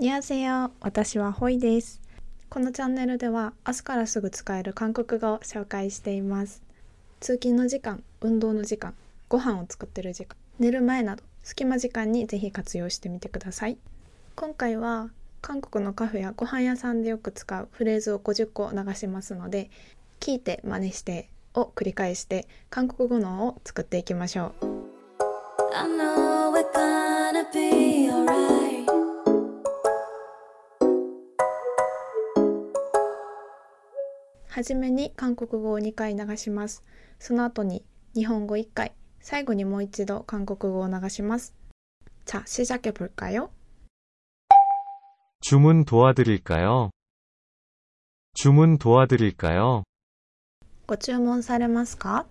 にやせよ、私はホイです。このチャンネルでは明日からすぐ使える韓国語を紹介しています。通勤の時間、運動の時間、ご飯を作ってる時間、寝る前など隙間時間にぜひ活用してみてください。今回は韓国のカフェやご飯屋さんでよく使うフレーズを50個流しますので、聞いて真似してを繰り返して韓国語脳を作っていきましょう。はじめに韓国語を2回流します。その後に日本語1回、最後にもう一度韓国語を流します。자、 시작해 볼까요? 주문 도와드릴까요? 주문 도와드릴까요? ご注文されますか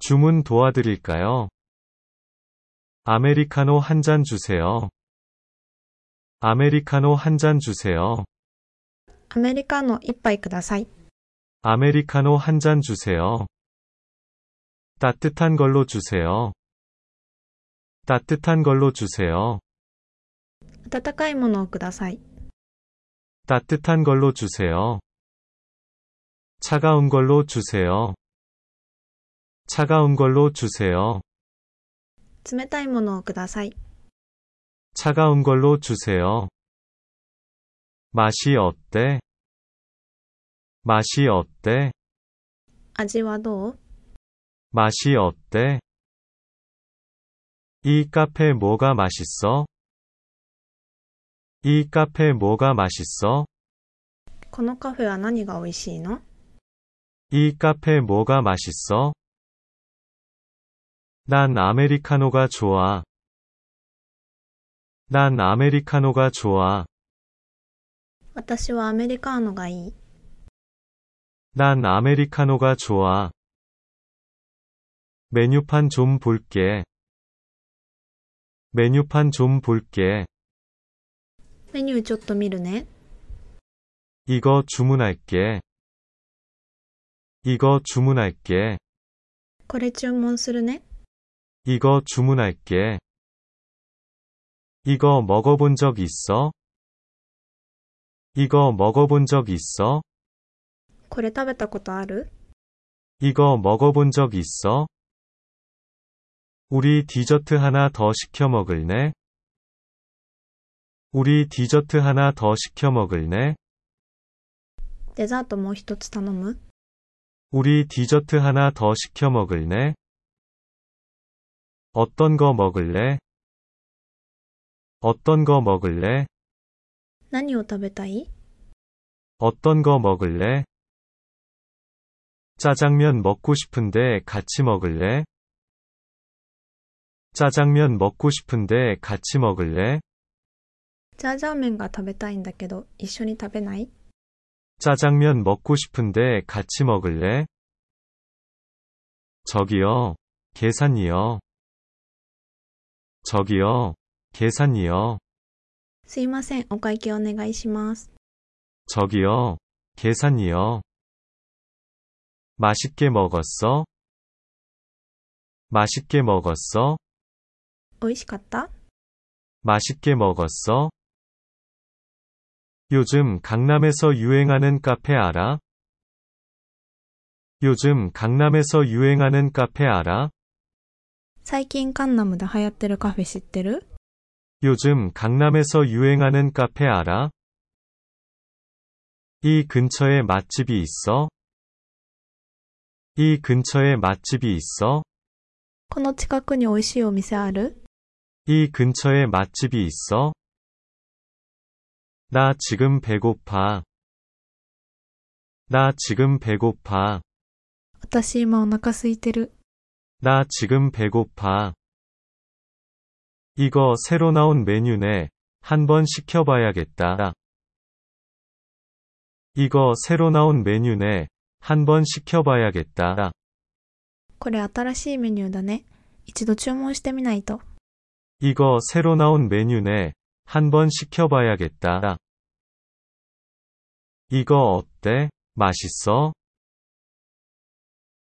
주문 도와드릴까요? 아메리카노 한 잔 주세요. 아메리카노 한 잔 주세요. アメリカの1杯ください。 아메리카노 한 잔 주세요. 따뜻한 걸로 주세요. 따뜻한 걸로 주세요. 温かいものをください。 따뜻한 걸로 주세요. 차가운 걸로 주세요. 차가운 걸로 주세요. 冷たいものをください。 차가운 걸로 주세요. 맛이 어때? 맛이 어때? 味はどう 맛이 어때? 이 카페 뭐가 맛있어? 이 카페 뭐가 맛있어? このカフェは何が美味しいの 이 카페 뭐가 맛있어? 난 아메리카노가 좋아. 난 아메리카노가 좋아. 私はアメリカーノがいい。 난 아메리카노가 좋아. 메뉴판 좀 볼게. 메뉴판 좀 볼게. メニューちょっと見るね。 이거 주문할게. 이거 주문할게. これ注文するね。 이거 주문할게. 이거 먹어본 적 있어? 이거 먹어본 적 있어? これ食べたことある 이거 먹어본 적 있어? 우리 디저트 하나 더 시켜 먹을래? 우리 디저트 하나 더 시켜 먹을래? デザートもう一つ頼む 우리 디저트 하나 더 시켜 먹을래? 어떤 거 먹을래? 어떤 거 먹을래? 何を食べたい 어떤 거 먹을래? 짜장면 먹고 싶은데 같이 먹을래? 짜장면 먹고 싶은데 같이 먹을래? ジャージャー麺が食べたいんだけど、一緒に食べない 짜장면 먹고 싶은데 같이 먹을래? 저기요, 계산이요. 저기요, 계산이요. すいません、お会計お願いします。 저기요, 계산이요. 맛있게 먹었어? 맛있게 먹었어? 美味しかった 맛있게 먹었어? 요즘 강남에서 유행하는 카페 알아? 요즘 강남에서 유행하는 카페 알아? 最近カンナムで流行ってるカフェ知ってる 요즘 강남에서 유행하는 카페 알아? 이 근처에 맛집이 있어? 이 근처에 맛집이 있어? この近くに美味しいお店ある 이 근처에 맛집이 있어? 나 지금 배고파. 나 지금 배고파. 私今お腹空いてる。 나 지금 배고파. 이거 새로 나온 메뉴네. 한번 시켜봐야겠다. 이거 새로 나온 메뉴네. 한번 시켜봐야겠다. これ新しいメニューだね。一度注文してみないと。 이거 새로 나온 메뉴네. 한번 시켜봐야겠다. 이거 어때? 맛있어?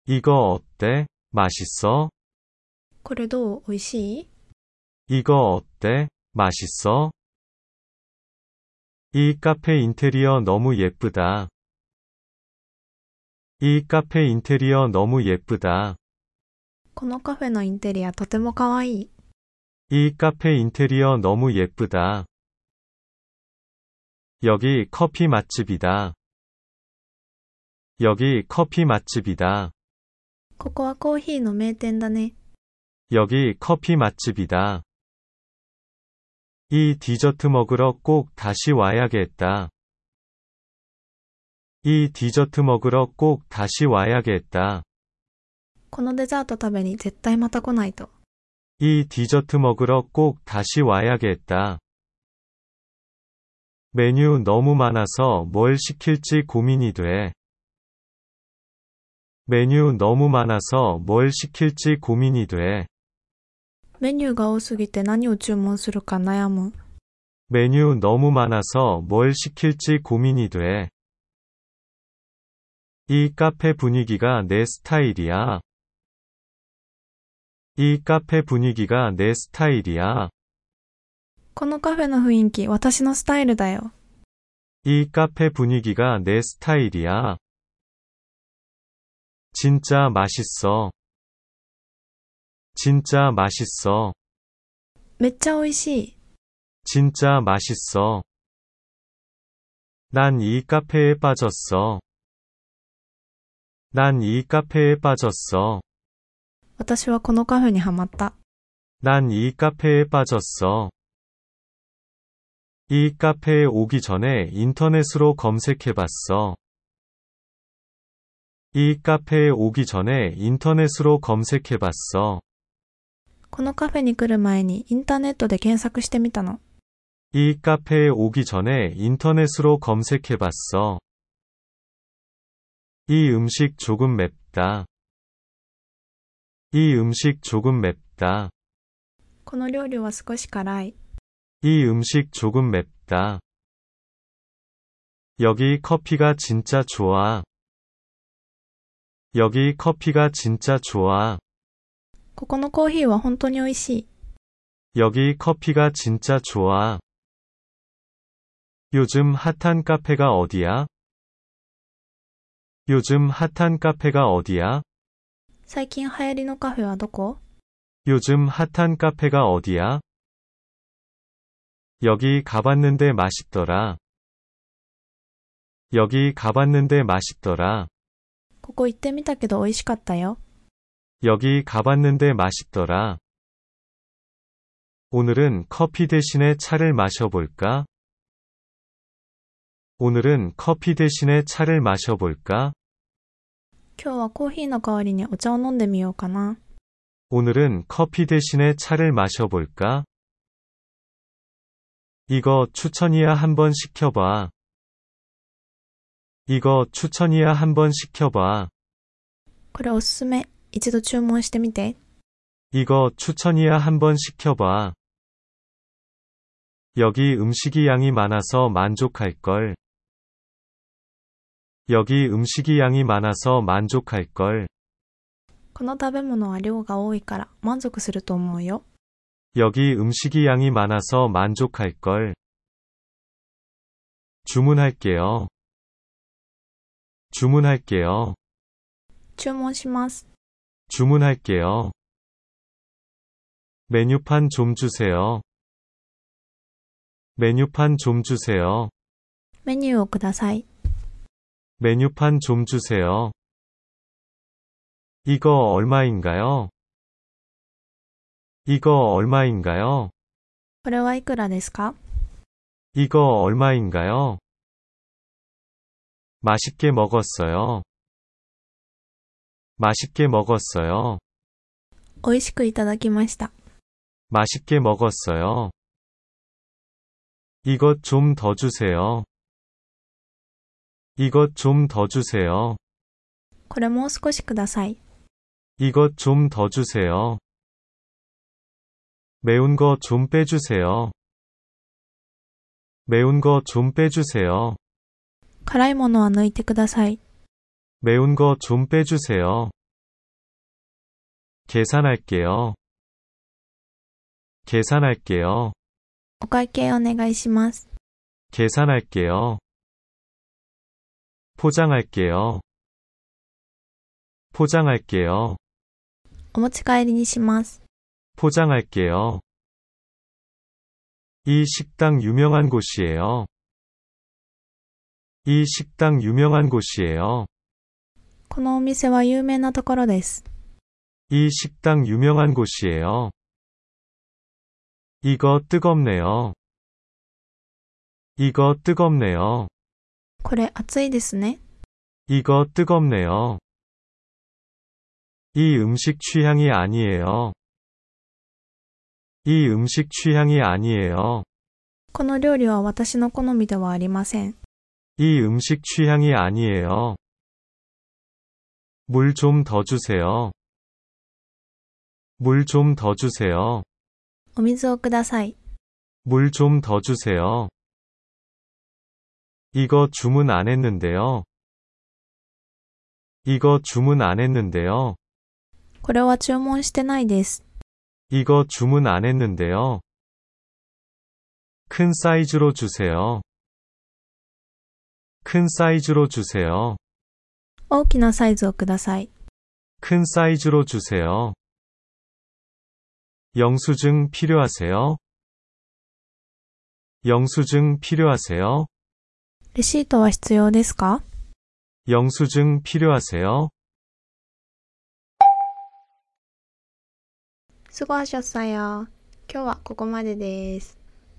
이거 어때? 맛있어? これどう美味しい 이거 어때? 맛있어? 이 카페 인테리어 너무 예쁘다. 이 카페 인테리어 너무 예쁘다. このカフェのインテリアとても可愛い。 이 카페 인테리어 너무 예쁘다. 여기 커피 맛집이다. 여기 커피 맛집이다. ここはコーヒーの名店だね。 여기 커피 맛집이다. 이 디저트 먹으러 꼭 다시 와야겠다. 이 디저트 먹으러 꼭 다시 와야겠다. このデザート食べに絶対また来ないと。 이 디저트 먹으러 꼭 다시 와야겠다. 메뉴 너무 많아서 뭘 시킬지 고민이 돼. 메뉴 너무 많아서 뭘 시킬지 고민이 돼. メニューが多すぎて何を注文するか悩む。 메뉴 너무 많아서 뭘 시킬지 고민이 돼. 이 카페 분위기가 내 스타일이야. 이 카페 분위기가 내 스타일이야. このカフェの雰囲気、私のスタイルだよ。 이 카페 분위기가 내 스타일이야. 진짜 맛있어. 진짜 맛있어. めっちゃ美味しい。 진짜 맛있어. 난 이 카페에 빠졌어. 난 이 카페에 빠졌어. 私はこのカフェにハマった。 난 이 카페에 빠졌어. 이 카페에 오기 전에 인터넷으로 검색해봤어. 이 카페에 오기 전에 인터넷으로 검색해봤어. このカフェに来る前にインターネットで検索してみたの。 이 카페에 오기 전에 인터넷으로 검색해봤어. 이 음식 조금 맵다. 이 음식 조금 맵다. この料理は少し辛い。 이 음식 조금 맵다. 여기 커피가 진짜 좋아. 여기 커피가 진짜 좋아. ここのコーヒーは本当に美味しい。 여기 커피가 진짜 좋아. 요즘 핫한 카페가 어디야? 요즘 핫한 카페가 어디야? 最近流行りのカフェはどこ 요즘 핫한 카페가 어디야? 여기 가봤는데 맛있더라. 여기 가봤는데 맛있더라. ここ行ってみたけど美味しかったよ。 여기 가봤는데 맛있더라. 오늘은 커피 대신에 차를 마셔볼까? 오늘은 커피 대신에 차를 마셔볼까? 今日はコーヒーの代わりにお茶を飲んでみようかな。 오늘은 커피 대신에 차를 마셔볼까? 이거 추천이야 한번 시켜봐. 이거 추천이야 한번 시켜봐. これおすすめ。一度注文してみて。 이거 추천이야 한번 시켜봐. 여기 음식이 양이 많아서 만족할걸. 여기 음식이 양이 많아서 만족할걸. この食べ物は量が多いから満足すると思うよ。 여기 음식이 양이 많아서 만족할걸. 주문할게요. 주문할게요. 注文します。 주문할게요. 메뉴판 좀 주세요. 메뉴판 좀 주세요. メニューをください。 메뉴판 좀 주세요. 이거 얼마인가요? 이거 얼마인가요? これはいくらですか 이거 얼마인가요? 맛있게 먹었어요. 맛있게 먹었어요. 美味しくいただきました。 맛있게 먹었어요. 이것 좀 더 주세요. 이것 좀 더 주세요. これもう少しください。 이것 좀 더 주세요. 매운 거 좀 빼주세요. 매운 거 좀 빼주세요. 辛いものは抜いてください。 매운 거 좀 빼주세요. 계산할게요. 계산할게요. お会計お願いします。 계산할게요. 포장할게요. 포장할게요. お持ち帰りにします。 포장할게요. 이 식당 유명한 곳이에요. 이 식당 유명한 곳이에요. このお店は有名なところです。 이 식당 유명한 곳이에요. 이거 뜨겁네요. 이거 뜨겁네요. これ熱いですね。 이거 뜨겁네요. 이 음식 취향이 아니에요. 이 음식 취향이 아니에요. この料理は私の好みではありません。 이 음식 취향이 아니에요. 물 좀 더 주세요. 물 좀 더 주세요. お水をください。 물 좀 더 주세요. 이거 주문 안 했는데요. 이거 주문 안 했는데요. これは注文してないです。 이거 주문 안 했는데요. 큰 사이즈로 주세요. 큰 사이즈로 주세요. 大きなサイズをください。 큰 사이즈로 주세요. 영수증 필요하세요? 영수증 필요하세요? レシートは必要ですか 영수증 필요하세요? すごいしょっさよ。今日はここまでです。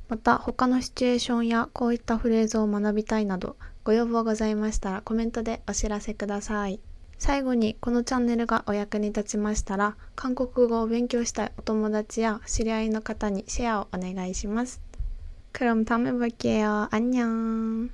また他のシチュエーションやこういったフレーズを学びたいなどご要望ございましたらコメントでお知らせください。最後にこのチャンネルがお役に立ちましたら韓国語を勉強したいお友達や知り合いの方にシェアをお願いします。그럼다음에볼게요안녕